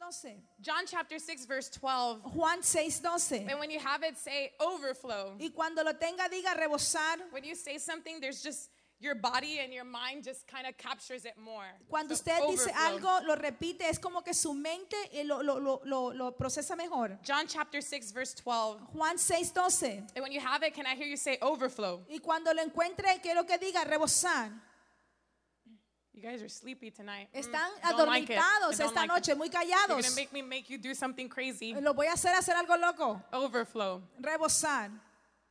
5:12. John chapter 6, verse 12. Juan 6:12. And when you have it, say overflow. Y cuando lo tenga diga rebosar. When you say something, there's just your body and your mind just kind of captures it more. Cuando So, usted dice algo, lo repite, es como que su mente eh, lo, lo, lo, lo, procesa mejor. John chapter 6, verse 12. Juan 6:12. And when you have it, can I hear you say overflow? Y cuando lo encuentre, quiero que diga rebosar. You guys are sleepy tonight. Mm, Están don't like adormitados esta like it. noche, muy You're callados. gonna make me make you do something crazy. Lo voy a hacer hacer algo loco. Overflow. Rebosar.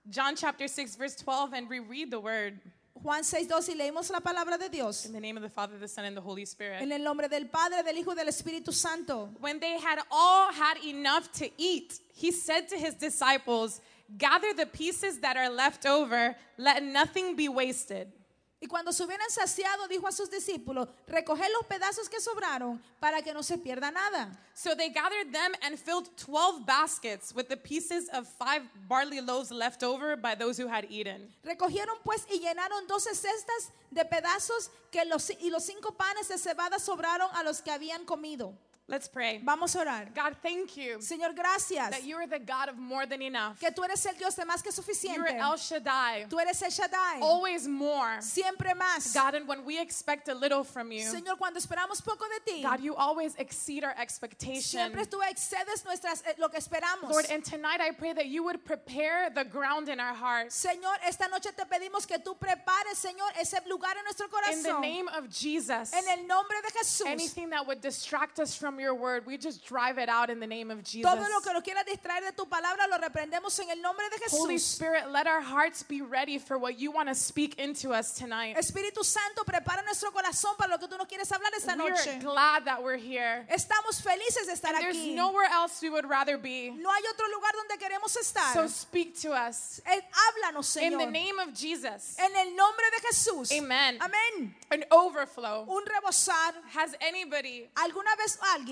John chapter 6, verse 12, and reread the word Juan 6:12 y leímos la palabra de Dios. in the name of the Father, the Son, and the Holy Spirit. En el nombre del Padre, del Hijo y del Espíritu Santo. When they had all had enough to eat, he said to his disciples, Gather the pieces that are left over, let nothing be wasted. Y cuando se hubieran saciado, dijo a sus discípulos, recoger los pedazos que sobraron para que no se pierda nada. So they gathered them and filled 12 baskets with the pieces of five barley loaves left over by those who had eaten. Recogieron pues y llenaron doce cestas de pedazos que los, y los cinco panes de cebada sobraron a los que habían comido. Let's pray. Vamos a orar. God, thank you Señor, gracias that you are the God of more than enough. que tú eres el Dios de más que You are suficiente. El Shaddai, Tú eres el Shaddai. always more. Siempre más. God, and when we expect a little from you, Señor, cuando esperamos poco de ti, God, you always exceed our expectation. siempre tú excedes nuestras, eh, lo que esperamos. Lord, and tonight I pray that you would prepare the ground in our hearts. Señor, esta noche te pedimos que tú prepares, Señor, ese lugar en nuestro In the corazón. name of Jesus, En el nombre de Jesús. anything that would distract us from your word, we just drive it out in the name of Jesus. Todo lo que nos quiera distraer de tu palabra lo reprendemos en el nombre de Holy Jesús. Spirit, let our hearts be ready for what you want to speak into us tonight. Espíritu Santo, prepara nuestro corazón para lo que tú nos quieres hablar esta We're noche. glad that we're here. Estamos felices de estar And there's aquí. nowhere else we would rather be. No hay otro lugar donde queremos estar. So speak to us Eh, Háblanos, in the Señor. name of Jesus. En el nombre de Jesús. Amen. Amén. An overflow. Un rebosar. Has anybody ¿Alguna vez alguien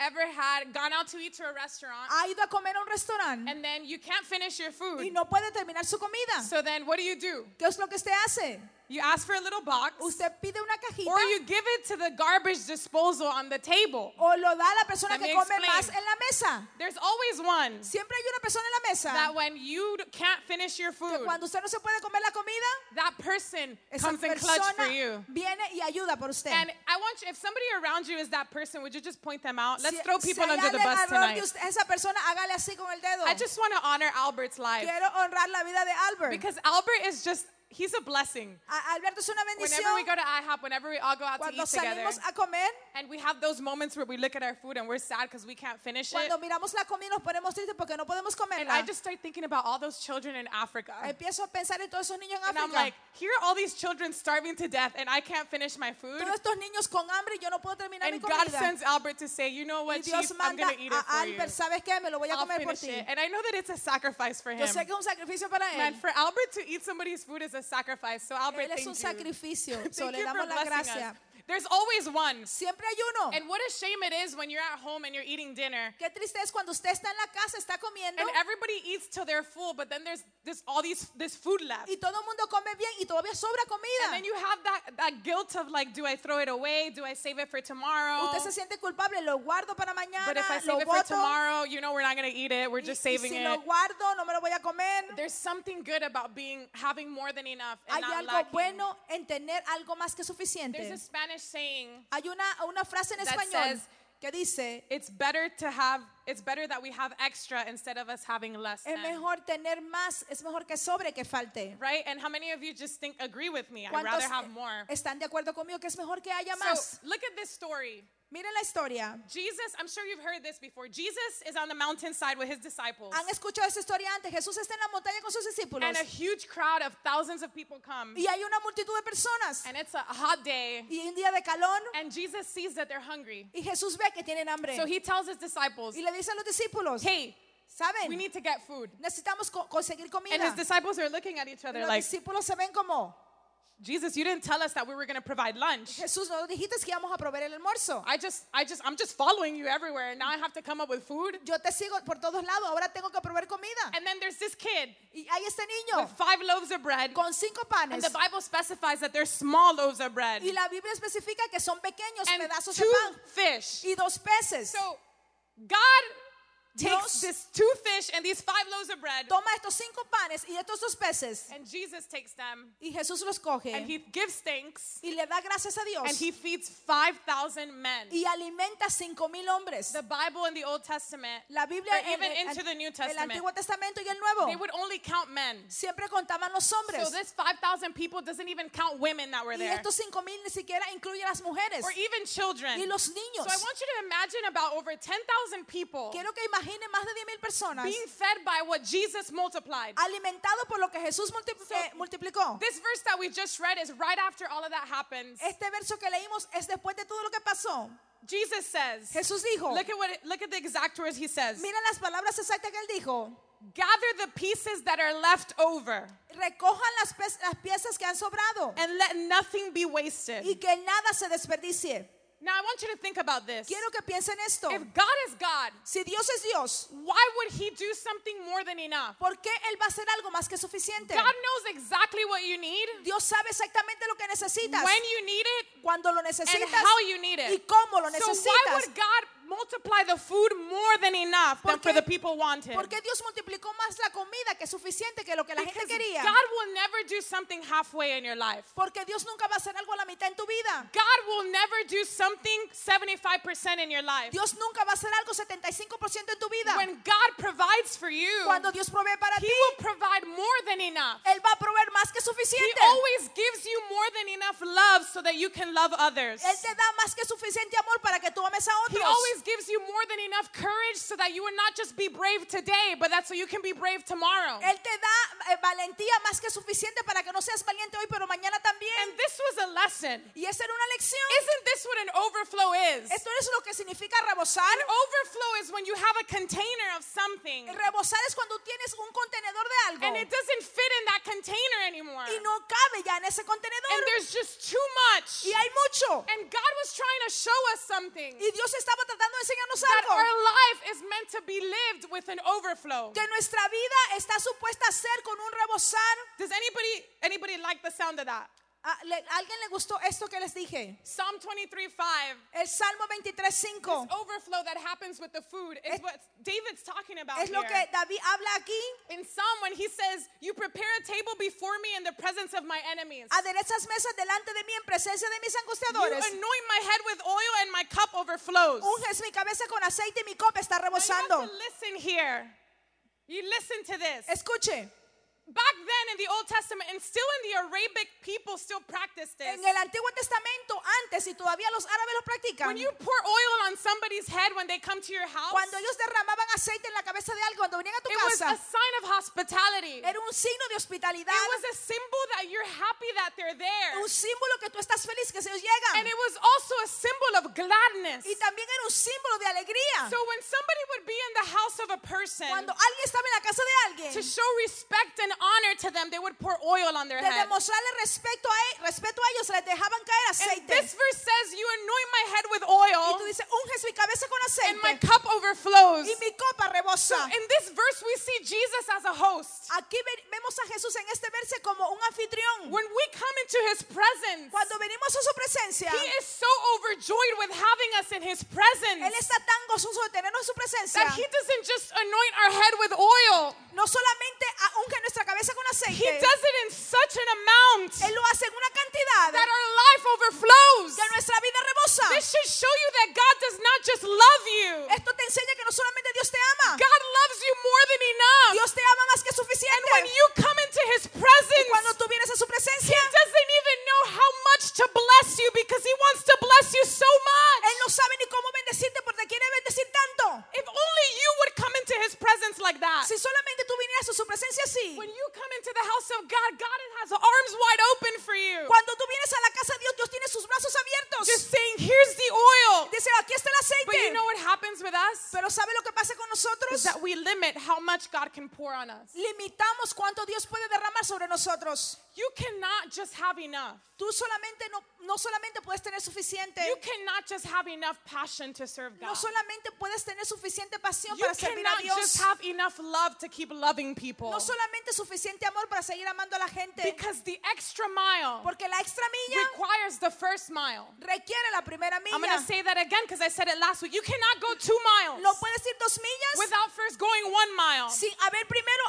ever had gone out to eat to a restaurant ha ido a comer a un restaurante and then you can't finish your y food? no puede terminar su comida? So then what do you do? ¿Qué es lo que usted hace? You ask for a little box Usted pide una cajita or you give it to the garbage disposal on the table. o lo da a la persona Let que come explain. más en la mesa. There's always one Siempre hay una persona en la mesa that when you can't finish your que food, cuando usted no se puede comer la comida, that person esa comes and clutch for you. viene y ayuda por usted. And I want you, if somebody around you is that person, would you just point them out? Let's Si- throw people hay under the bus tonight. usted, esa persona hágale así con el dedo. I just want to honor Albert's life Quiero honrar la vida de Albert. because Albert is just, he's a blessing. A- Alberto es una Whenever we go to IHOP, whenever we all go out to Cuando eat together, a comer, and we have those moments where we look at our food and we're sad because we can't finish it. miramos la comida nos ponemos tristes porque no podemos And I just start thinking about all those children in Africa. Empiezo a pensar en todos esos niños en And I'm like, here are all these children starving to death, and I can't finish my food. Todos estos niños con hambre yo no puedo terminar mi And God sends Albert to say, you know what, Chief, I'm going to eat it for you. ¿sabes qué? Me lo voy a I'll comer por ti. it. And I know that it's a sacrifice for Yo him. sé que es un sacrificio para él. Man, for Albert to eat somebody's food is a sacrifice. So Albert, Él es un sacrificio. So, le damos la gracia. us. There's always one. Siempre hay uno. And what a shame it is when you're at home and you're eating dinner. Qué triste es cuando usted está en la casa, está comiendo And everybody eats till they're full, but then there's this all these this food left. y todo el mundo come bien y todavía sobra comida. And then you have that, that guilt of like, do I throw it away? Do I save it for tomorrow? Usted se siente culpable, lo guardo para mañana, But if I save it for tomorrow, you know we're not gonna eat it. We're y- just y saving si it. lo guardo, no me lo voy a comer. There's something good about being having more than enough and Hay not algo lacking. bueno en tener algo más que There's suficiente. a Spanish saying, Hay una, una frase en that español says- que dice, it's better to have it's better that we have extra instead of us having less es than. mejor tener más, es mejor que sobre que falte. Right? And how many of you just think agree with me? I'd ¿Cuántos rather have more. están de acuerdo conmigo que es mejor que haya So más? look at this story. Miren la historia. Jesus, I'm sure you've heard this before. Jesus is on the mountainside with his disciples. ¿Han escuchado esta historia antes? Jesús está en la montaña con sus discípulos And a huge crowd of thousands of people come. y hay una multitud de personas And it's a hot day. y un día de calor And Jesus sees that they're hungry. y Jesús ve que tienen hambre So he tells his disciples, y le dice a los discípulos, hey, ¿saben? we need to get food. Necesitamos co- conseguir And his disciples are looking at each other los like, discípulos se ven como, Jesus, you didn't tell us that we were going to provide lunch. Jesús, no dijiste que íbamos a proveer el almuerzo. I just, I just, I'm just following you everywhere, and now I have to come up with food. Yo te sigo por todos lados, ahora tengo que proveer comida. And then there's this kid Y hay este niño with five loaves of bread, con cinco and the Bible specifies that they're small loaves of bread Y la Biblia especifica que son pequeños and pedazos de two pan fish. y dos peces. So God takes this two fish and these five loaves of bread, Toma estos cinco panes y estos dos peces and Jesus takes them y Jesús los coge and he gives thanks y le da gracias a Dios and he feeds 5,000 men. y alimenta cinco mil hombres. The Bible in the Old Testament, La Biblia or even el, into the New el Testament, Antiguo Testamento y el Nuevo they would only count men. siempre contaban los hombres. So this 5,000 people doesn't even count women that were Y there, estos cinco mil ni siquiera las mujeres or even children. y los So niños. I want you to imagine about over 10,000 people Quiero que imaginen más de 10 mil personas being fed by what Jesus multiplied. alimentados por lo que Jesús eh, multiplicó. This verse that we just read is right after all of that happens. Este verso que leímos es después de todo lo que pasó. Jesus says, Jesús dijo, look at what it- look at the exact words he says. mira las palabras exactas que él dijo. Gather the pieces that are left over Recojan las, las piezas que han sobrado and let nothing be wasted. y que nada se desperdicie. Now I want you to think about this. Quiero que piensen esto. If God is God, Si Dios es Dios, why would he do something more than enough? ¿por qué Él va a hacer algo más que suficiente? God knows exactly what you need, Dios sabe exactamente lo que necesitas, when you need it, cuando lo and necesitas how you need y cómo lo So why necesitas. would God multiply the food more than enough than for the people wanted? Porque Dios multiplicó más la comida que suficiente que lo que la gente Because quería. God will never do something halfway in your life. Porque Dios nunca va a hacer algo a la mitad en tu vida. God will never do something 75% in your life. Dios nunca va a hacer algo 75% en tu vida. When God provides for you, Cuando Dios provee para He ti, will provide more than enough. Él va a proveer más que He suficiente. always gives you more than enough love so that you can love others. Él te da más que suficiente amor para que tú ames a He otros. Always gives you more than enough courage so that you would not just be brave today, but that so you can be brave tomorrow. Él te da eh, valentía más que suficiente para que no seas valiente hoy, pero mañana también. And this was a lesson. Y esa era una lección. Isn't this what an overflow is? Esto es lo que significa rebosar. An overflow is when you have a container of something Rebosar es cuando tienes un contenedor de algo and it doesn't fit in that container anymore. y no cabe ya en ese contenedor. And there's just too much. Y hay mucho. And God was trying to show us something Y Dios estaba tratando de enseñarnos that algo. our life is meant to be lived with an overflow. Que nuestra vida está supuesta a ser con un rebosar. Does anybody anybody like the sound of that? Ah, le- ¿A alguien le gustó esto que les dije? Psalm 23:5. El Salmo 23.5 Overflow that happens with the food is Es- what David's talking about es lo here. que David habla aquí. In Psalm when he says, "You prepare a table before me in the presence of my enemies." Aderezas mesas delante de mí en presencia de mis You angustiadores. anoint my head with oil and my cup overflows. Unges mi cabeza con aceite y mi copa está you have rebosando. to listen here. You listen to this. Escuche, Back then in the Old Testament, and still in the Arabic people still practice this. en el Antiguo Testamento, antes y todavía los árabes lo practican, When you pour oil on somebody's head when they come to your house, cuando ellos derramaban aceite en la cabeza de alguien, cuando venían a tu it was a sign of hospitality. It era un signo de hospitalidad, It was a symbol that you're happy that they're there. un símbolo que tú estás feliz que ellos llegan. And it was also a symbol of gladness. Y también era un símbolo de alegría. So when somebody would be in the house of a person, Cuando alguien estaba en la casa de alguien. to show respect and honor to them, they would pour oil on their de head. demostrarle respeto a, respeto a ellos, les dejaban caer And aceite. this verse says, You anoint my head with Y oil, tú dices, unges mi cabeza con aceite. and my cup overflows. y mi copa rebosa. So In this verse, we see Jesus as a host. Aquí ve- vemos a Jesús en este verse como un anfitrión. When we come into his presence, Cuando venimos a su presencia, he is so overjoyed with having us in his presence Él está tan gozoso de tenernos en su presencia. that he doesn't just anoint our head with oil, No solamente unge nuestra cabeza con he aceite, does it in such an amount Él lo hace en una cantidad that our life overflows. que nuestra vida rebosa. This should show you that God does not just love you, Esto te enseña que no solamente Dios te ama, God loves you more than enough. Dios te ama más que And when suficiente. you come into his Y presence, cuando tú vienes a su he presencia, doesn't even know how much to bless you because he wants to bless you so much. Él no sabe ni cómo bendecirte porque quiere bendecir tanto. If only you would come his presence like that. Si solamente tú vinieras a su presencia así, When you come into the house of God, God has arms wide open for you. cuando tú vienes a la casa de Dios, Dios tiene sus brazos abiertos. Just saying, here's the oil. Dice, aquí está el But you aceite. know what happens with us? Pero ¿sabe lo que pasa con Is nosotros? that we limit how much God can pour on us. Limitamos cuánto Dios puede derramar sobre nosotros. You cannot just have enough. Tú solamente no, no solamente puedes tener suficiente, You cannot just have enough passion to serve no God. solamente puedes tener suficiente pasión You para servir a Dios, just have enough love to keep loving people. no solamente suficiente amor para seguir amando a la gente, Because the extra mile porque la extra milla requires the first mile. requiere la primera I'm going milla. to say that again because I said it last week. You cannot go two miles No puedes ir dos millas without first going one mile. sin haber primero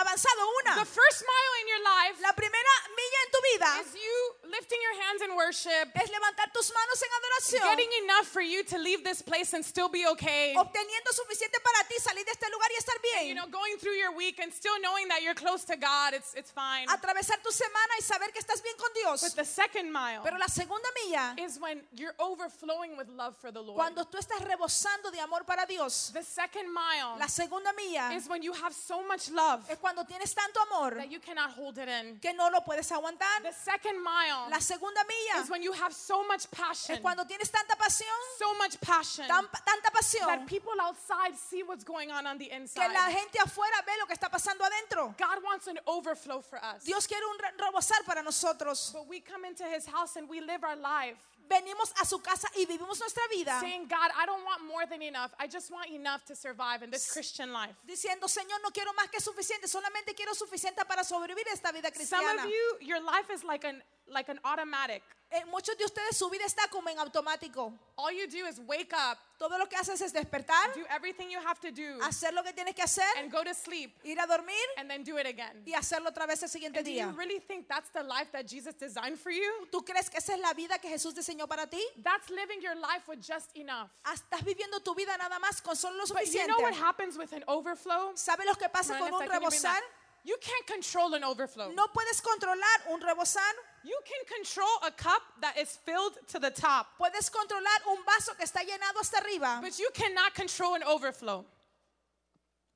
avanzado The una. first mile in your life La primera milla en tu vida is you lifting your hands in worship, es levantar tus manos en adoración, getting enough for you to leave this place and still be okay. obteniendo suficiente para ti salir de este lugar y estar You bien. know, going through your week and still knowing that you're close to God, it's, it's fine. Atravesar tu semana y saber que estás bien con Dios. But the second mile Pero la segunda milla, is when you're overflowing with love for the Lord. cuando tú estás rebosando de amor para Dios. The second mile La segunda milla is when you have so much love es cuando tienes tanto amor that you cannot hold it in. que no lo puedes aguantar. The second mile La segunda milla is when you have so much passion, es cuando tienes tanta pasión, so much passion, tan- tanta pasión, that people outside see what's going on on the que la inside. gente afuera ve lo que está pasando adentro. God wants an overflow for us. Dios quiere un re- rebosar para nosotros. But we come into his house and we live our life Venimos a su casa y vivimos nuestra vida saying, God, I don't want more than enough. I just want enough to survive in this Christian life. diciendo, Señor, no quiero más que suficiente, solamente quiero suficiente para sobrevivir esta vida Some cristiana. of you, your life is like an like an automatic. Eh, muchos de ustedes su vida está como en automático. All you do is wake up, Todo lo que haces es despertar, do everything you have to do, hacer lo que tienes que hacer, and go to sleep, ir a dormir and then do it again. y hacerlo otra vez el siguiente And do you día. really think that's the life that Jesus designed for you? ¿Tú crees que esa es la vida que Jesús diseñó para ti? That's living your life with just enough. Ah, Estás viviendo tu vida nada más con solo lo But you suficiente. know what happens with an overflow? ¿Sabes lo que pasa con un can you bring that? rebosar? You can't control an overflow. No puedes controlar un rebosar. You can control a cup that is filled to the top, Puedes controlar un vaso que está llenado hasta arriba, but you cannot control an overflow.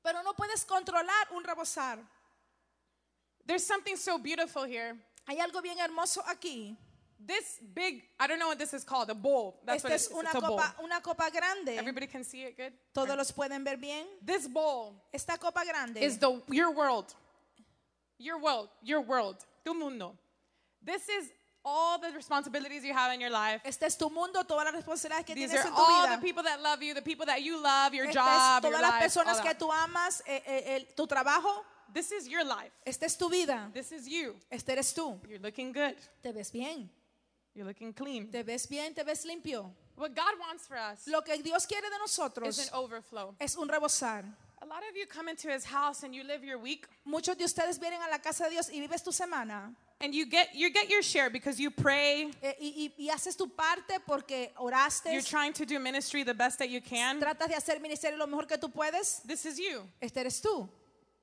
pero no puedes controlar un rebosar. There's something so beautiful here. Hay algo bien hermoso aquí. This big, I don't know what this is called, a bowl. That's what it is. una It's a bowl. copa, una copa grande. Everybody can see it good? Todos los pueden ver bien. This bowl Esta copa grande is the your world. Your world, your world, tu mundo. This is all the responsibilities you have in your life. Este es tu mundo, todas las responsabilidades que These tienes are en tu all vida. the people that love you, the people that you love, your Esta es job, your todas las life. personas que that. tú amas, eh, eh, el- tu trabajo. This is your life. Esta es tu vida. This is you. Este eres tú. You're looking good. Te ves bien. You're looking clean. Te ves bien, te ves limpio. What God wants for us Lo que Dios quiere de is nosotros an overflow. es un rebosar. A lot of you come into his house and you live your week Muchos de ustedes vienen a la casa de Dios y vives tu semana and you get you get your share because you pray, y, y- y haces tu parte porque oraste, you're trying to do ministry the best that you can. tratas de hacer ministerio lo mejor que tú puedes. This is you. Este eres tú.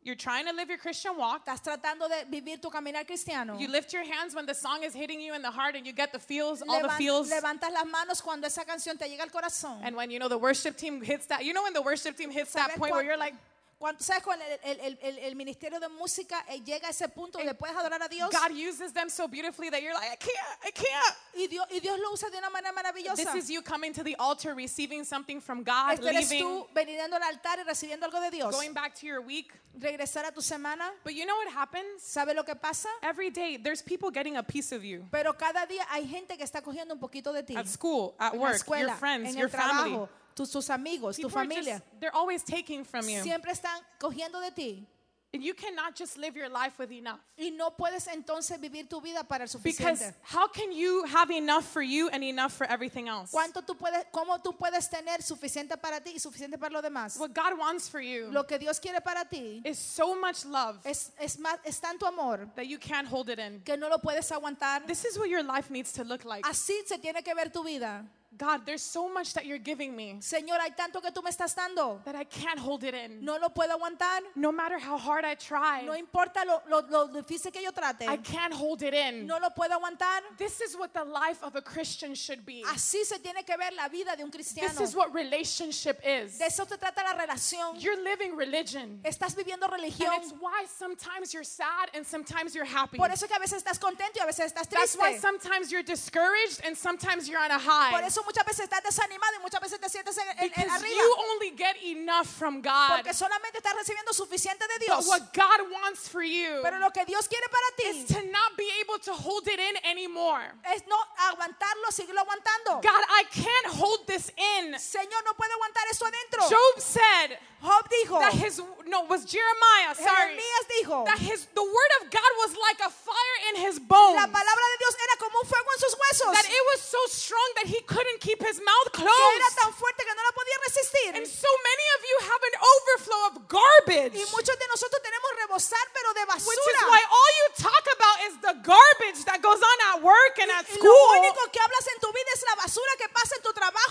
You're trying to live your Christian walk. Estás tratando de vivir tu caminar cristiano. You lift your hands when the song is hitting you in the heart and you get the feels, all the feels. levantas las manos cuando esa canción te llega al corazón. And when you know the worship team hits that, you know when the worship team hits that ¿Sabes point where you're like, cuando- ¿Sabes cuando el, el- el- el- ministerio de música eh, llega a ese punto donde puedes adorar a Dios? God uses them so beautifully that you're like, I can't, I can't. Y Dios, y Dios lo usa de una manera maravillosa. This is you coming to the altar, receiving something from God, Este eres leaving, tú veniendo al altar y recibiendo algo de Dios. going back to your week. Regresar a tu semana. But you know what happens? ¿Sabe lo que pasa? Every day, there's people getting a piece of you Pero cada día hay gente que está cogiendo un poquito de ti. at school, at en work, escuela, your friends, en your el family. trabajo, tus, tus amigos, tu People are familia. just, they're always taking from you. Siempre están cogiendo de ti. And you cannot just live your life with enough. Y no puedes entonces vivir tu vida para el Because suficiente. how can you have enough for you and enough for everything else? ¿Cuánto tú puedes, cómo tú puedes tener suficiente para ti y suficiente para los demás? What God wants for you Lo que Dios quiere para ti is so much love es, es, más, es tanto amor that you can't hold it in. que no lo puedes aguantar. This is what your life needs to look like. Así se tiene que ver tu vida. God, there's so much that you're giving me Señor, hay tanto que tú me estás dando. that I can't hold it in. No lo puedo aguantar. No matter how hard I try, No importa lo, lo- lo difícil que yo trate. I can't hold it in. No lo puedo aguantar. This is what the life of a Christian should be. Así se tiene que ver la vida de un cristiano. This is what relationship is. De eso se trata la relación. You're living religion. Estás viviendo And religión. it's why sometimes you're sad and sometimes you're happy. Por eso que a veces estás contento y a veces estás That's why triste. sometimes you're discouraged and sometimes you're on a high. Por eso eso muchas veces estás desanimado y muchas veces te sientes en, en- en Because arriba. you only get enough from God. Porque solamente estás recibiendo suficiente de But Dios. what God wants for you Pero lo que Dios quiere para is ti to not be able to hold it in anymore. es no aguantarlo, seguirlo aguantando. God, I can't hold this in. Señor, no puede aguantar eso adentro. Job said Job dijo, that his no was Jeremiah, sorry. Jeremías dijo, That his the word of God was like a fire in his bones. la palabra de Dios era como un fuego en sus huesos. That it was so strong that he couldn't keep his mouth que era closed. tan fuerte que no la podía resistir. And so many of you have an overflow of garbage. Y muchos de nosotros tenemos rebosar, pero de Which is why all you talk about is the garbage that goes on at work and at school. lo único que hablas en tu vida es la basura que pasa en tu trabajo,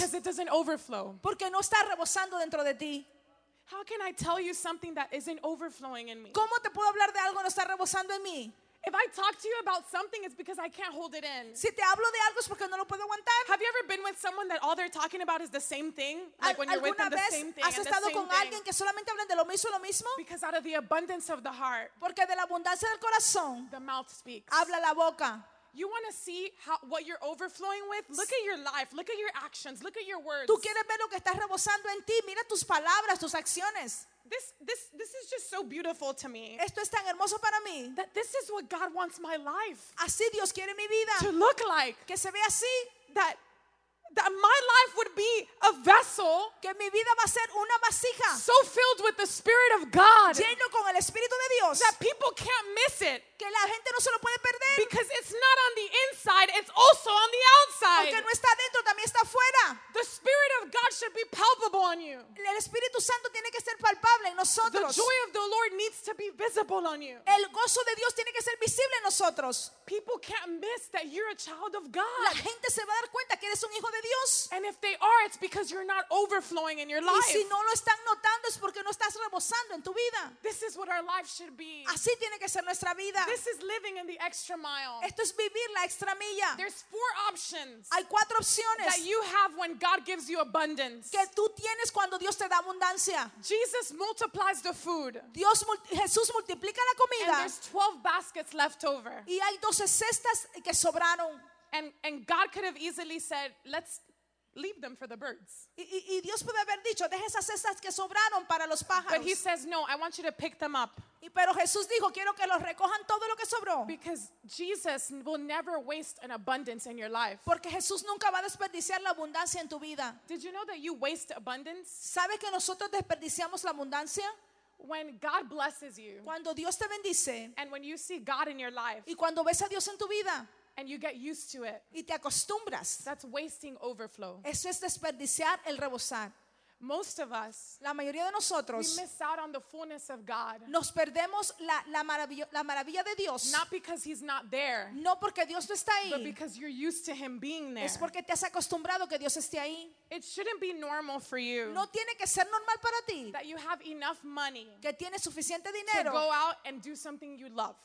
Because it doesn't overflow. Porque no está rebosando dentro de ti. How can I tell you something that isn't overflowing in me? ¿Cómo te puedo hablar de algo que no está rebosando en mí? If I talk to you about something, it's because I can't hold it in. Si te hablo de algo es porque no lo puedo aguantar. Have you ever been with someone that all they're talking about is the same thing? Like when you're with them, the same thing has estado con alguien que solamente hablan de lo mismo lo mismo? Because out of the abundance of the heart, Porque de la abundancia del corazón the mouth speaks. habla la boca. You want to see how what you're overflowing with? Look at your life. Look at your actions. Look at your words. Tú quieres ver lo que estás rebosando en ti. Mira tus palabras, tus acciones. This this this is just so beautiful to me. Esto es tan hermoso para mí. That this is what God wants my life Así Dios quiere mi vida. to look like. Que se ve así. That that my life would be a vessel Que mi vida va a ser una vasija. so filled with the Spirit of God Lleno con el Espíritu de Dios. that people can't miss it Que la gente no se lo puede perder. because it's not on the inside, it's also on the outside. Porque no está dentro, también está afuera. The Spirit of God should be palpable on you. El Espíritu Santo tiene que ser palpable en The nosotros. joy of the Lord needs to be visible on you. El gozo de Dios tiene que ser visible en nosotros. People can't miss that you're a child of La God. gente se va a dar cuenta que eres un hijo de Dios. And if they are, it's because you're not overflowing in your Y life. si no lo están notando es porque no estás rebosando en tu vida. This is what our life should be. Así tiene que ser nuestra vida. This is living in the extra mile. Esto es vivir la extra milla. There's four options Hay cuatro that opciones you have when God gives you abundance. que tú tienes cuando Dios te da abundancia. Jesus multiplies the food, Dios, Jesús multiplica la and comida there's 12 baskets left over. y hay 12 cestas que sobraron. And, and God could have easily said, let's leave them for the birds. Y, Dios haber dicho, deja esas cestas que sobraron para los But pájaros. He says, no, I want you to pick them up Y, pero Jesús dijo, quiero que los recojan todo lo que sobró. because Jesus will never waste an abundance in your life. Porque Jesús nunca va a desperdiciar la abundancia en tu vida. Did you know that you waste abundance? ¿Sabe que nosotros desperdiciamos la abundancia? When God blesses you Cuando Dios te bendice and when you see God in your life y cuando ves a Dios en tu vida and you get used to it, y te acostumbras. that's wasting overflow. Eso es desperdiciar el rebosar. Most of us, La mayoría de we nosotros miss out on the fullness of God, nos perdemos la, la, maravillo- la maravilla de Dios. not because He's not there, No porque Dios no está but ahí. because you're used to Him being there. Es porque te has acostumbrado que Dios esté ahí. It shouldn't be normal for you No tiene que ser normal para ti that you have enough money que tienes suficiente to dinero go out and do something you love.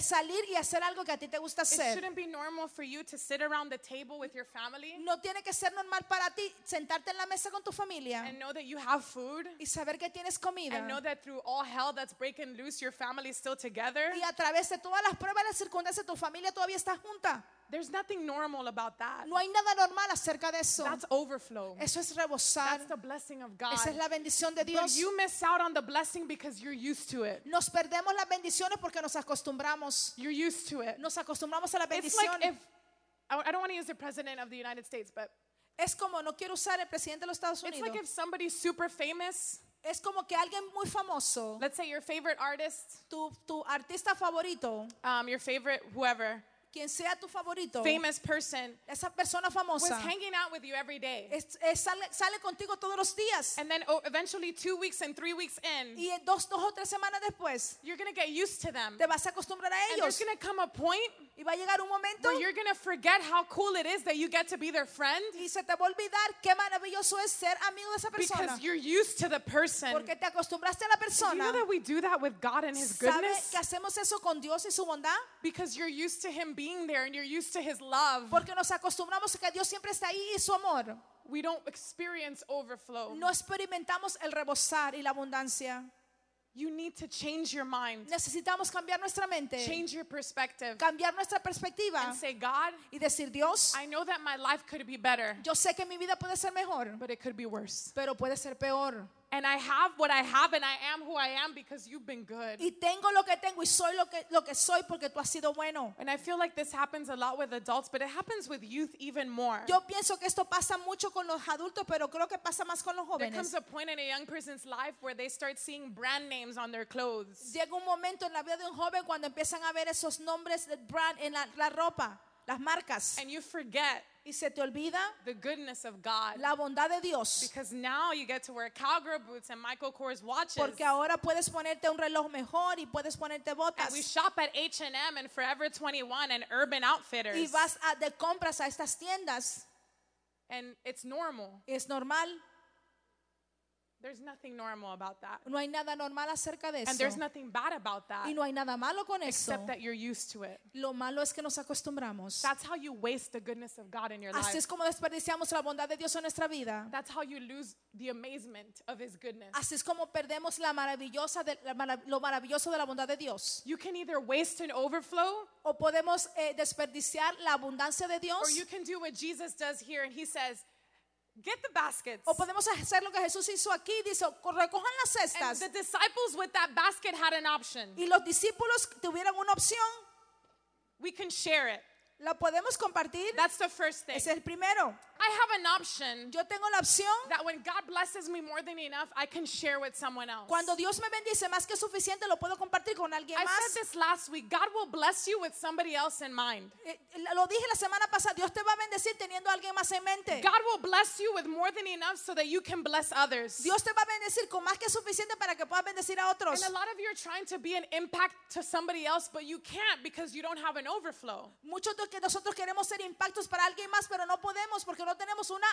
Salir y hacer algo que a ti te gusta It hacer. shouldn't be normal for you to sit around the table with your family No tiene que ser normal para ti sentarte en la mesa con tu familia and know that you have food y saber que tienes comida. and know that through all hell that's breaking loose, your family is still together. Y a través de todas las pruebas y las circunstancias, tu familia todavía está junta. There's nothing normal about that. No hay nada normal acerca de eso. That's overflow. Eso es rebosar. That's the blessing of God. Esa es la bendición de But Dios. you miss out on the blessing because you're used to it. Nos perdemos las bendiciones porque nos acostumbramos. You're used to it. Nos acostumbramos a la It's bendición. like if I don't want to use the president of the United States, but es como, no quiero usar el presidente de los Estados it's Unidos. like if somebody's super famous, es como que alguien muy famoso, let's say your favorite artist, tu, tu artista favorito, um, your favorite whoever, quien sea tu favorito, famous person, esa persona was famosa, hanging out with you every day. es- es- sale, sale contigo todos los días. And then oh, eventually, two weeks and three weeks in, Y dos, dos o tres semanas después, you're going to get used to them. te vas a acostumbrar a And there's ellos. going to come a point Y va a llegar un momento where you're going to forget how cool it is that you get to be their friend y se te va a olvidar qué maravilloso es ser amigo de esa persona. because you're used to the person. Porque te acostumbraste a la Do you persona. know that we do that with God and His ¿Sabe goodness? que hacemos eso con Dios y su bondad? Because you're used to Him being there and you're used to His love. Porque nos acostumbramos a que Dios siempre está ahí y su amor. we don't experience overflow. no experimentamos el rebosar y la abundancia. You need to change your mind, Necesitamos cambiar nuestra mente, change your perspective, cambiar nuestra perspectiva and say, God, y decir, Dios, I know that my life could be better, yo sé que mi vida puede ser mejor, but it could be worse. pero puede ser peor. And I have what I have, and I am who I am because you've been good. Y tengo lo que tengo y soy lo que, lo que soy porque tú has sido bueno. And I feel like this happens a lot with adults, but it happens with youth even more. Yo pienso que esto pasa mucho con los adultos, pero creo que pasa más con los jóvenes. There comes a point in a young person's life where they start seeing brand names on their clothes. Llega un momento en la vida de un joven cuando empiezan a ver esos nombres de brand en la, la ropa, las marcas, And you forget y se te olvida the goodness of God. la bondad de Dios. Because now you get to wear cowgirl boots and Michael Kors watches. Porque ahora puedes ponerte un reloj mejor y puedes ponerte And we botas. shop at H&M and Forever 21 and Urban Outfitters. Y vas a, de compras a estas tiendas. And it's normal. Es normal. There's nothing normal about that. No hay nada normal acerca de And there's eso. nothing bad about that Y no hay nada malo con eso. except that you're used to it. Lo malo es que nos acostumbramos. That's how you waste the goodness of God in your Así life. es como desperdiciamos la bondad de Dios en nuestra vida. That's how you lose the amazement of his goodness. Así es como perdemos la maravillosa de- la marav- lo maravilloso de la bondad de Dios. You can either waste an overflow O podemos eh, desperdiciar la abundancia de or Dios. you can do what Jesus does here and he says, Get the baskets. O podemos hacer lo que Jesús hizo aquí. Dice, recojan las And cestas. the disciples with that basket had an option. Y los discípulos tuvieron una opción. We can share it. La podemos compartir. That's the first thing. Ese es el primero. I have an option Yo tengo la opción. that when God blesses me more than enough, I can share with someone else. Cuando Dios me bendice más que suficiente, lo puedo compartir con alguien I más. said this last week. God will bless you with somebody else in mind. Eh, Lo dije la semana pasada. Dios te va a bendecir teniendo a alguien más en mente. God will bless you with more than enough so that you can bless others. Dios te va a bendecir con más que suficiente para que puedas bendecir a otros. And a lot of you are trying to be an impact to somebody else, but you can't because you don't have an overflow. Muchos de que nosotros queremos ser impactos para alguien más, pero no podemos porque no tenemos una,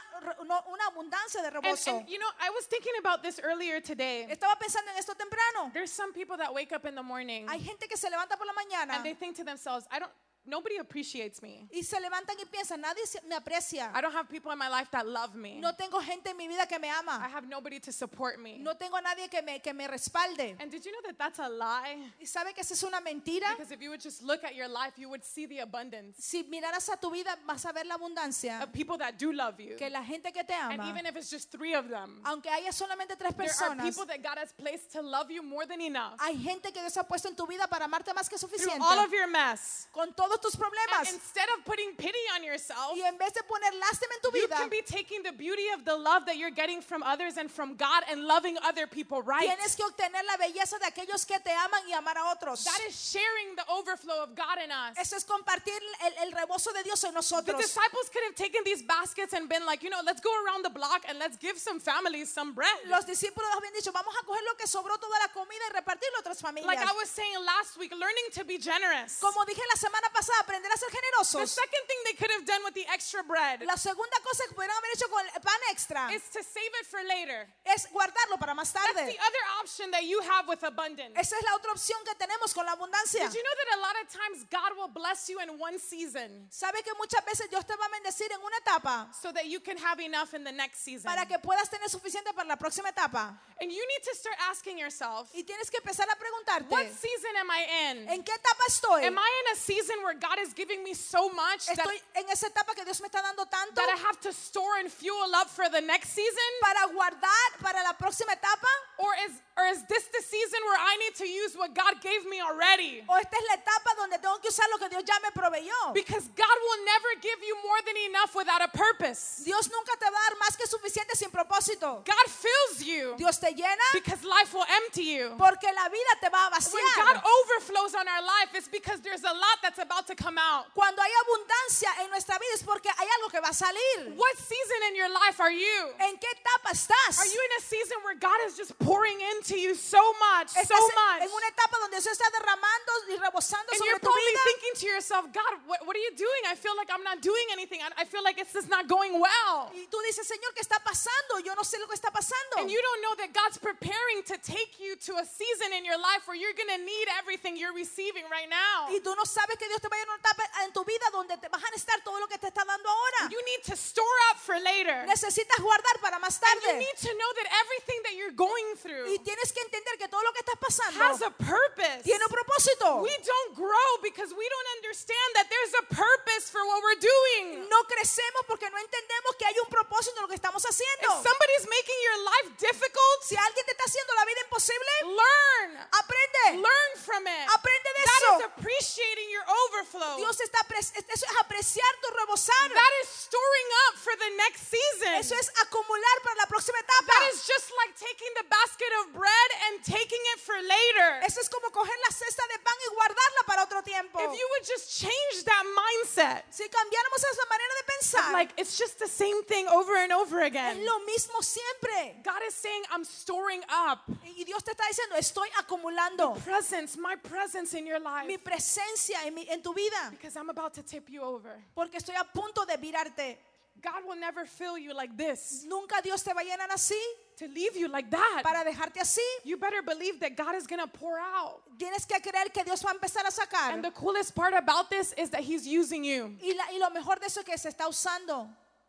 no- una abundancia de And, rebozo. and you know, I was thinking about this earlier today. Estaba pensando en esto temprano. There's some people that wake up in the morning Hay gente que se levanta por la mañana and they think to themselves, I don't, nobody appreciates me. y se levantan y piensan, nadie me aprecia. I don't have people in my life that love me. No tengo gente en mi vida que me I ama. have nobody to support me. No tengo nadie que me, que me respalde. And did you know that that's a lie? ¿Y sabe que esa es una mentira? Because if you would just look at your life, you would see the abundance Si miraras a tu vida, vas a ver la abundancia. of people that do love you. Que la gente que te And ama, even if it's just three of them, aunque haya solamente tres there are personas, people that God has placed to love you more than enough hay gente que Dios ha puesto en tu vida para amarte más que through suficiente. all of your mess. Con todos tus And problemas. instead of putting pity on yourself, Y en vez de poner lástima en tu you vida, can be taking the beauty of the love that you're getting from others and from God and loving other people right. tienes que obtener la belleza de aquellos que te aman y amar a otros. That is sharing the overflow of God in us. Eso es compartir el, el rebozo de Dios en The nosotros. disciples could have taken these baskets and been like, you know, let's go around the block and let's give some families some bread. Los discípulos habían dicho, vamos a coger lo que sobró toda la comida y repartirlo a otras familias. Like I was saying last week, learning to be generous. Como dije la semana pasada, aprender a ser The generosos. second thing they could have done with the extra bread La segunda cosa que pudieran haber hecho con el pan extra is to save it for later. es guardarlo para más That's tarde. the other option that you have with abundance. Esa es la otra opción que tenemos con la abundancia. Did you know that a lot of times God will bless you in one season Sabe que muchas veces Dios te va a bendecir en una etapa so that you can have enough in the next season? para que puedas tener suficiente para la próxima etapa. And you need to start asking yourself, Y tienes que empezar a what preguntarte, season am I in? ¿en qué etapa estoy? Am I in a season where God is giving me so much that, Estoy en esa etapa que Dios me está dando tanto that I have to store and fuel up for the next season? para guardar para la próxima etapa Or is, or is this the season where I need to use what God gave me already? o esta es la etapa donde tengo que usar lo que Dios ya me proveyó. Because God will never give you more than enough without a purpose. Dios nunca te va a dar más que suficiente sin propósito. God fills you Dios te llena because life will empty you. porque la vida te va a vaciar. When God overflows on our life, it's because there's a lot that's about to come out. Cuando hay abundancia en nuestra vida es porque hay algo que va a salir. What season in your life are you? ¿En qué etapa estás? Are you in a season where God is just pouring into you so much, so much? en una etapa donde Dios está derramando y rebosando And sobre you're tu probably vida. thinking to yourself, God, what, what are you doing? I feel like I'm not doing anything. I, I feel like it's just not going well. Y tú dices, Señor, ¿qué está pasando? Yo no sé lo que está pasando. And you don't know that God's preparing to take you to a season in your life where you're going to need everything you're receiving right now. Y tú no sabes que Dios te una etapa en tu vida donde te vas a necesitar todo lo que te está dando ahora. You need to store up for later. Necesitas guardar para más And you tarde. need to know that everything that you're going through Y tienes que entender que todo lo que estás has pasando a purpose. tiene un propósito. We don't grow because we don't understand that there's a purpose for what we're doing. No crecemos porque no entendemos que hay un propósito en lo que estamos If haciendo. somebody's making your life difficult, Si alguien te está haciendo la vida imposible, learn. aprende. Learn from it. Aprende de That eso. is appreciating your overflow. Dios está eso es apreciar tu rebosar. That is storing up for the next season. Eso es acumular para la próxima etapa. That is just like taking the basket of bread and taking it for later. Eso es como coger la cesta de pan y guardarla para otro tiempo. If you would just change that mindset, Si cambiáramos esa manera de pensar, like it's just the same thing over and over es again. lo mismo siempre. God is saying, I'm storing up Y Dios te está diciendo, estoy acumulando presence, my presence in your life, mi presencia en, mi- en tu vida because I'm about to tip you over. porque estoy a punto de virarte. God will never fill you like this, Nunca Dios te va a llenar así to leave you like that. para dejarte así. You better believe that God is going to pour out. Tienes que creer que Dios va a empezar a sacar. And the coolest part about this is that He's using you. Y, la- y lo mejor de eso es que se está usando.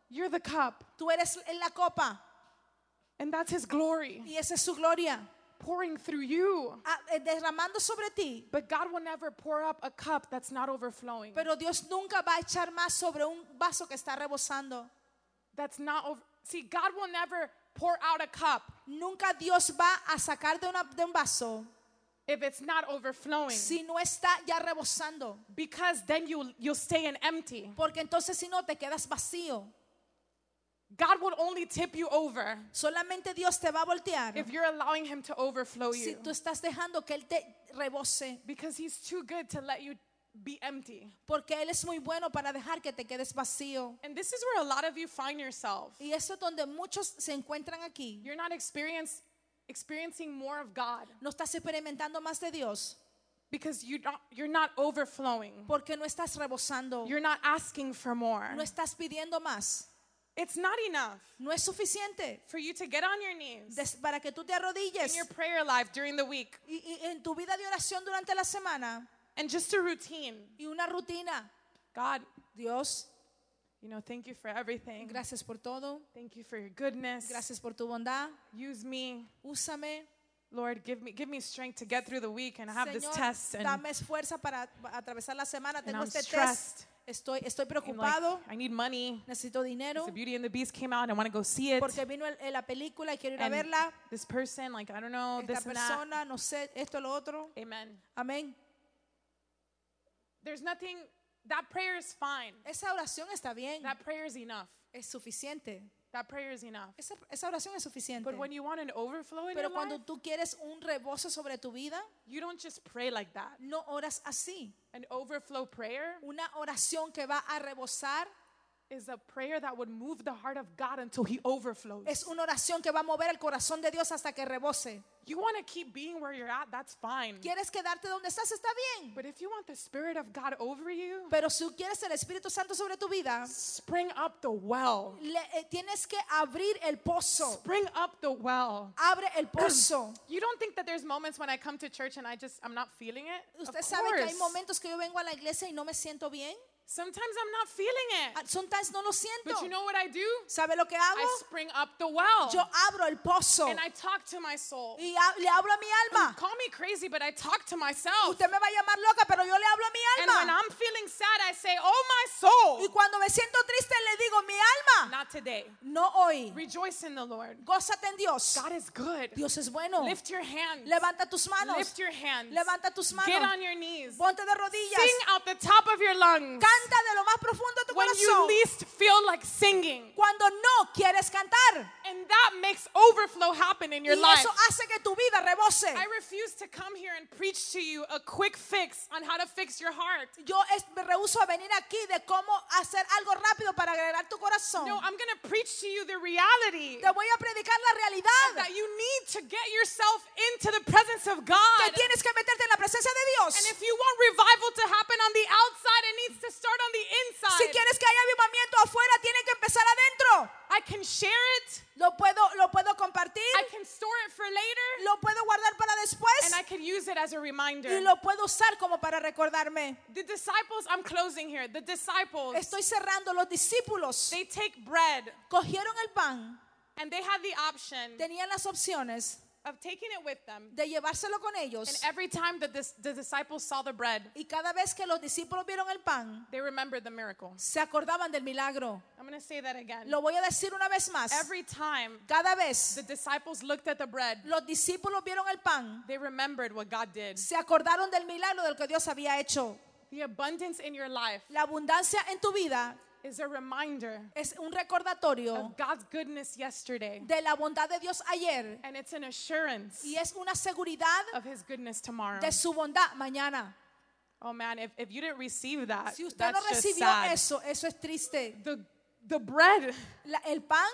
You're the cup, Tú eres en la copa and that's His glory y esa es su gloria pouring through you. ah, eh, derramando sobre ti. But God will never pour up a cup that's not overflowing. Pero Dios nunca va a echar más sobre un vaso que está rebosando. That's not over. See, God will never pour out a cup Nunca Dios va a sacar de, una- de un vaso if it's not overflowing. si no está ya rebosando. Because then you'll, you'll stay in empty. Porque entonces si no te quedas vacío. God will only tip you over Solamente Dios te va a voltear if you're allowing Him to overflow you. si tú estás dejando que Él te rebose. Because He's too good to let you be empty. Porque Él es muy bueno para dejar que te quedes vacío. And this is where a lot of you find yourself. Y eso es donde muchos se encuentran aquí. You're not experience, experiencing more of God No estás experimentando más de Dios because you don't, you're not overflowing. porque no estás rebosando. You're not asking for more. No estás pidiendo más. It's not enough No es suficiente for you to get on your knees des- para que tú te in arrodilles your prayer life during the week y, y en tu vida de oración durante la semana and just a routine. y una rutina. God, Dios, you know, thank you for everything. gracias por todo. Thank you for your goodness. Gracias por tu bondad. Use me. Úsame. Lord, give me give me strength to get through the week and have this test and, dame fuerza para atravesar la semana. Tengo I'm este test. Estoy, estoy and, like, preocupado. I need money. Necesito dinero The Beauty and the Beast came out and I want to go see it. porque vino el- la película y quiero ir a And verla. this person, like I don't know, Esta this and that. persona, no sé, esto, lo otro. Amen. Amén. There's nothing that prayer is fine. Esa oración está bien. That prayer is enough. Es suficiente. That prayer is enough. Esa, esa oración es suficiente. But when you want an overflow in Pero your cuando life, tú quieres un rebozo sobre tu vida, you don't just pray like that. no oras así. An overflow prayer Una oración que va a rebosar is a prayer that would move the heart of God until He overflows. es una oración que va a mover el corazón de Dios hasta que rebose. You want to keep being where you're at, that's fine. ¿Quieres quedarte donde estás? Está bien. But if you want the Spirit of God over you, Pero si quieres el Espíritu Santo sobre tu vida, spring up the well. le- eh, tienes que abrir el pozo. Spring up the well. Abre el pozo. You don't think that there's moments when I come to church and I just I'm not feeling it? Usted of sabe que hay course. momentos que yo vengo a la iglesia y no me siento bien. Sometimes I'm not feeling it. Ah, Sometimes no lo siento. But you know what I do? ¿Sabe lo que hago? I spring up the well. Yo abro el pozo And I talk to my soul. y le hablo a mi alma. Call me crazy, but I talk to myself. Usted me va a llamar loca, pero yo le hablo a mi And when alma. I'm feeling sad, I say, Oh, my soul. Y cuando me siento triste le digo, mi alma, Not today. no hoy. Rejoice in the Lord. Gózate en Dios. God is good. Dios es bueno. Lift your hands. Levanta tus manos. Lift your hands. Levanta tus Get manos. on your knees. Ponte de rodillas. Sing out the top of your lungs. Canta de lo más profundo de tu When you corazón. least feel like singing. Cuando no quieres cantar. And that makes overflow happen in your Y life. eso hace que tu vida rebose. I refuse to come here and preach to you a quick fix on how to fix your heart. Yo me rehuso a venir aquí de cómo hacer algo rápido para agregar tu corazón. No, I'm going to preach to you the reality Te voy a predicar la realidad. that you need to get yourself into the presence of God. Que tienes que meterte en la presencia de Dios. And if you want revival to happen on the outside, it needs to start on the Si inside. quieres que haya avivamiento afuera, tiene que empezar adentro. I can share it, Lo puedo, lo puedo compartir, I can store it for later, lo puedo guardar para después and I could use it as a reminder. y lo puedo usar como para recordarme. The disciples, I'm closing here. The disciples, Estoy cerrando. Los discípulos they take bread cogieron el pan, and they had the option tenían las opciones of taking it with them. de llevárselo con ellos. And every time that this, the disciples saw the bread, Y cada vez que los discípulos vieron el pan, they remembered the miracle. se acordaban del milagro. I'm going to say that again. Lo voy a decir una vez más. Every time Cada vez the disciples looked at the bread, los discípulos vieron el pan, they remembered what God did. se acordaron del milagro del que Dios había hecho. The abundance in your life La abundancia en tu vida is a reminder es un recordatorio of God's goodness yesterday. de la bondad de Dios ayer And it's an assurance y es una seguridad of his goodness tomorrow. de su bondad mañana. Oh man, if, if you didn't receive that, Si usted no that's just recibió sad. eso, eso es triste. The, the bread, La- el pan,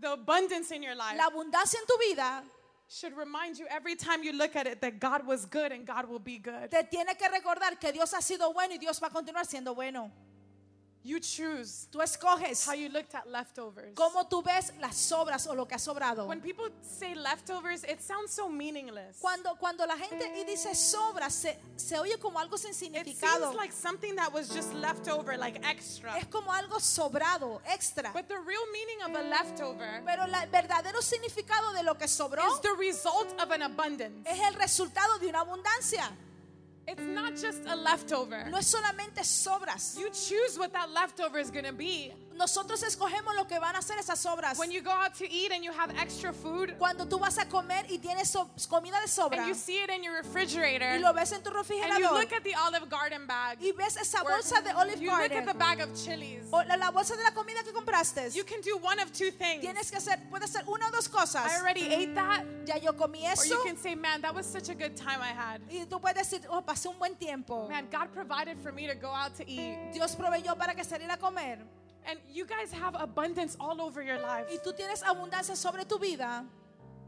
the abundance in your life la abundancia en tu vida should remind you every time you look at it that God was good and God will be good. te tiene que recordar que Dios ha sido bueno y Dios va a continuar siendo bueno. You choose Tú escoges how you looked at leftovers. cómo tú ves las sobras o lo que ha sobrado. When people say leftovers, it sounds so meaningless. Cuando, cuando la gente y dice sobras, se, se oye como algo sin It significado. seems like something that was just left over, like extra. Es como algo sobrado, extra. But the real meaning of a leftover Pero la- el verdadero significado de lo que sobró is the result of an abundance. es el resultado de una abundancia. It's not just a leftover. No es solamente sobras. You choose what that leftover is going to be. Nosotros escogemos lo que van a hacer esas sobras. When you go out to eat and you have extra food Cuando tú vas a comer y tienes so- comida de sobra and you see it in your y refrigerator lo ves en tu and you refrigerador look at the Olive Garden bag y ves esa or bolsa de Olive you look at the Garden bag of chilies, o la, la bolsa de la comida que compraste, you can do one of two things. tienes que hacer, puedes hacer una o dos I cosas. already ate that. Ya yo comí Or eso you can say, man, that was such a good time I had. y tú puedes decir, oh, pasé un buen tiempo. Man, God provided for me to go out to eat. Dios proveyó para que salir a comer And you guys have abundance all over your life. y tú tienes abundancia sobre tu vida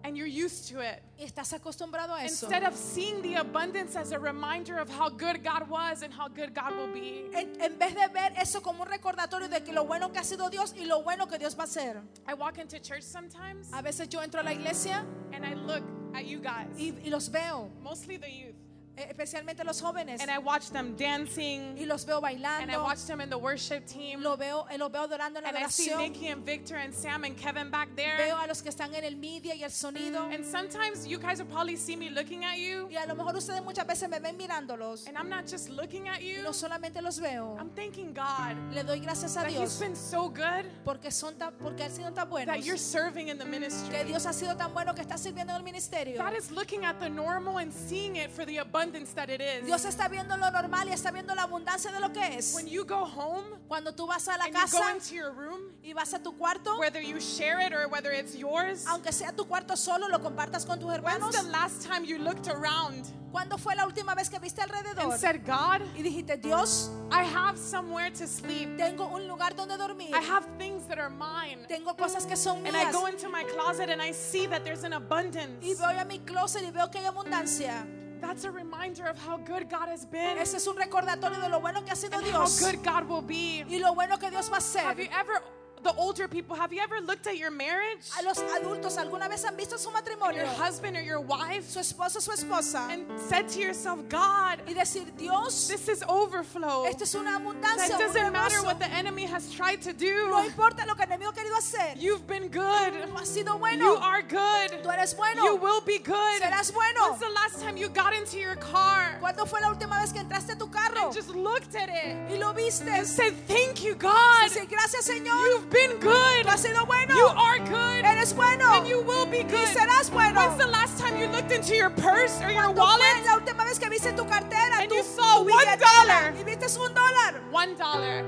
And you're used to it. y estás acostumbrado a eso. Instead of seeing the abundance as a reminder of how good God was and how good God will be, En, en vez de ver eso como un recordatorio de que lo bueno que ha sido Dios y lo bueno que Dios va a hacer. I walk into church sometimes A veces yo entro a la iglesia and I look at you guys, y, y los veo, mostly the youth, especialmente los jóvenes, and I watch them dancing. Y los veo and I bailando, watch them in the worship team. lo veo, eh, los veo adorando en la And I see Nikki and Victor and Sam and Kevin back there. veo a los que están en el media y el sonido. And sometimes you guys will probably see me looking at you, y a lo mejor ustedes muchas veces me ven mirándolos. And I'm not just looking at y you, no solamente los veo, I'm thanking God le doy gracias a that He's Dios been so good porque son tan, porque han sido tan buenos, that you're serving in the ministry. que Dios ha sido tan bueno que está sirviendo en el ministerio. God is looking at the normal and seeing it for the abundance that it is. Dios está viendo lo normal y está viendo la abundancia de lo que es. When you go home Cuando tú vas a la and you go casa into your room, y vas a tu cuarto, whether you share it or whether it's yours, aunque sea tu cuarto solo, lo compartas con tus when's hermanos. the last time you looked around ¿Cuándo fue la última vez que viste and alrededor said, God, y dijiste, Dios, I have somewhere to sleep. tengo un lugar donde dormir, I have things that are mine. tengo cosas que son And I mías? go into my closet and I see that there's an abundance. Y voy a mi closet y veo que hay abundancia. That's a reminder of how good God has been Ese es un recordatorio de lo bueno que ha sido and how Dios good God will be. y lo bueno que Dios va a ser. Have you ever, the older people, have you ever looked at your marriage, A los adultos, ¿alguna vez han visto su your husband or your wife, Su esposo, su esposa. and said to yourself, God, Y decir, Dios, this is overflow. esto es una abundancia. That doesn't matter what the enemy has tried to No do. importa lo que el enemigo ha querido hacer. You've been good. Has sido You are good. Tú eres bueno. You will be good. Serás bueno. When's the last time you got into your car ¿Cuándo fue la última vez que entraste a tu carro and just looked at it y lo viste? and said, Thank you, God. Dice, gracias Señor, You've been good. tú has sido bueno, You are good. eres bueno And you will be y good. serás bueno. When's the last time you looked into your purse or your ¿Cuándo fue wallet la última vez que viste tu cartera, and tu, you saw tu one dollar? y viste un dólar, one dollar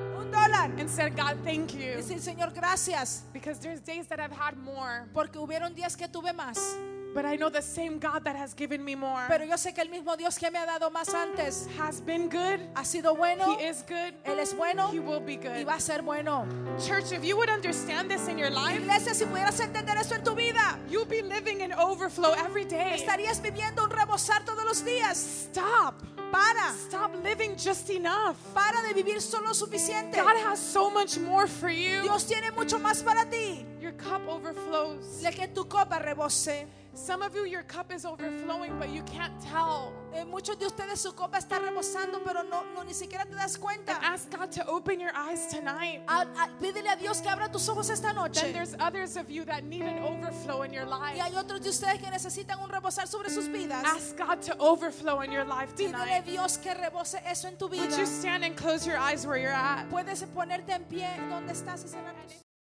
and said, God, thank Y you? decir, Señor, gracias, Because there's days that I've had more, porque hubieron días que tuve más, but I know the same God that has given me more pero yo sé que el mismo Dios que me ha dado más antes has been good. ha sido bueno, He is good. Él es bueno He will be y good. va a ser bueno. Church, if you would understand this in your life, Iglesia, si pudieras entender esto en tu vida, you'll be living in overflow every day. estarías viviendo un rebosar todos los días. Stop. Para, Stop living just enough. para de vivir solo suficiente. God has so much more for you. Dios tiene mucho más para ti. Your cup overflows. De que tu copa rebose. Some of you, your cup is overflowing, but you can't tell. Eh, muchos de ustedes su copa está rebosando, pero no, no ni siquiera te das cuenta. Ask God to open your eyes tonight. A- a- pídele a Dios que abra tus ojos esta Then noche. there's others of you that need an overflow in your Y life. hay otros de ustedes que necesitan un rebosar sobre sus vidas. Ask God to overflow in your life Pídele a tonight. Dios que rebose eso en tu vida. Would you stand and close your eyes where you're at? Puedes ponerte en pie donde estás y cerrar tus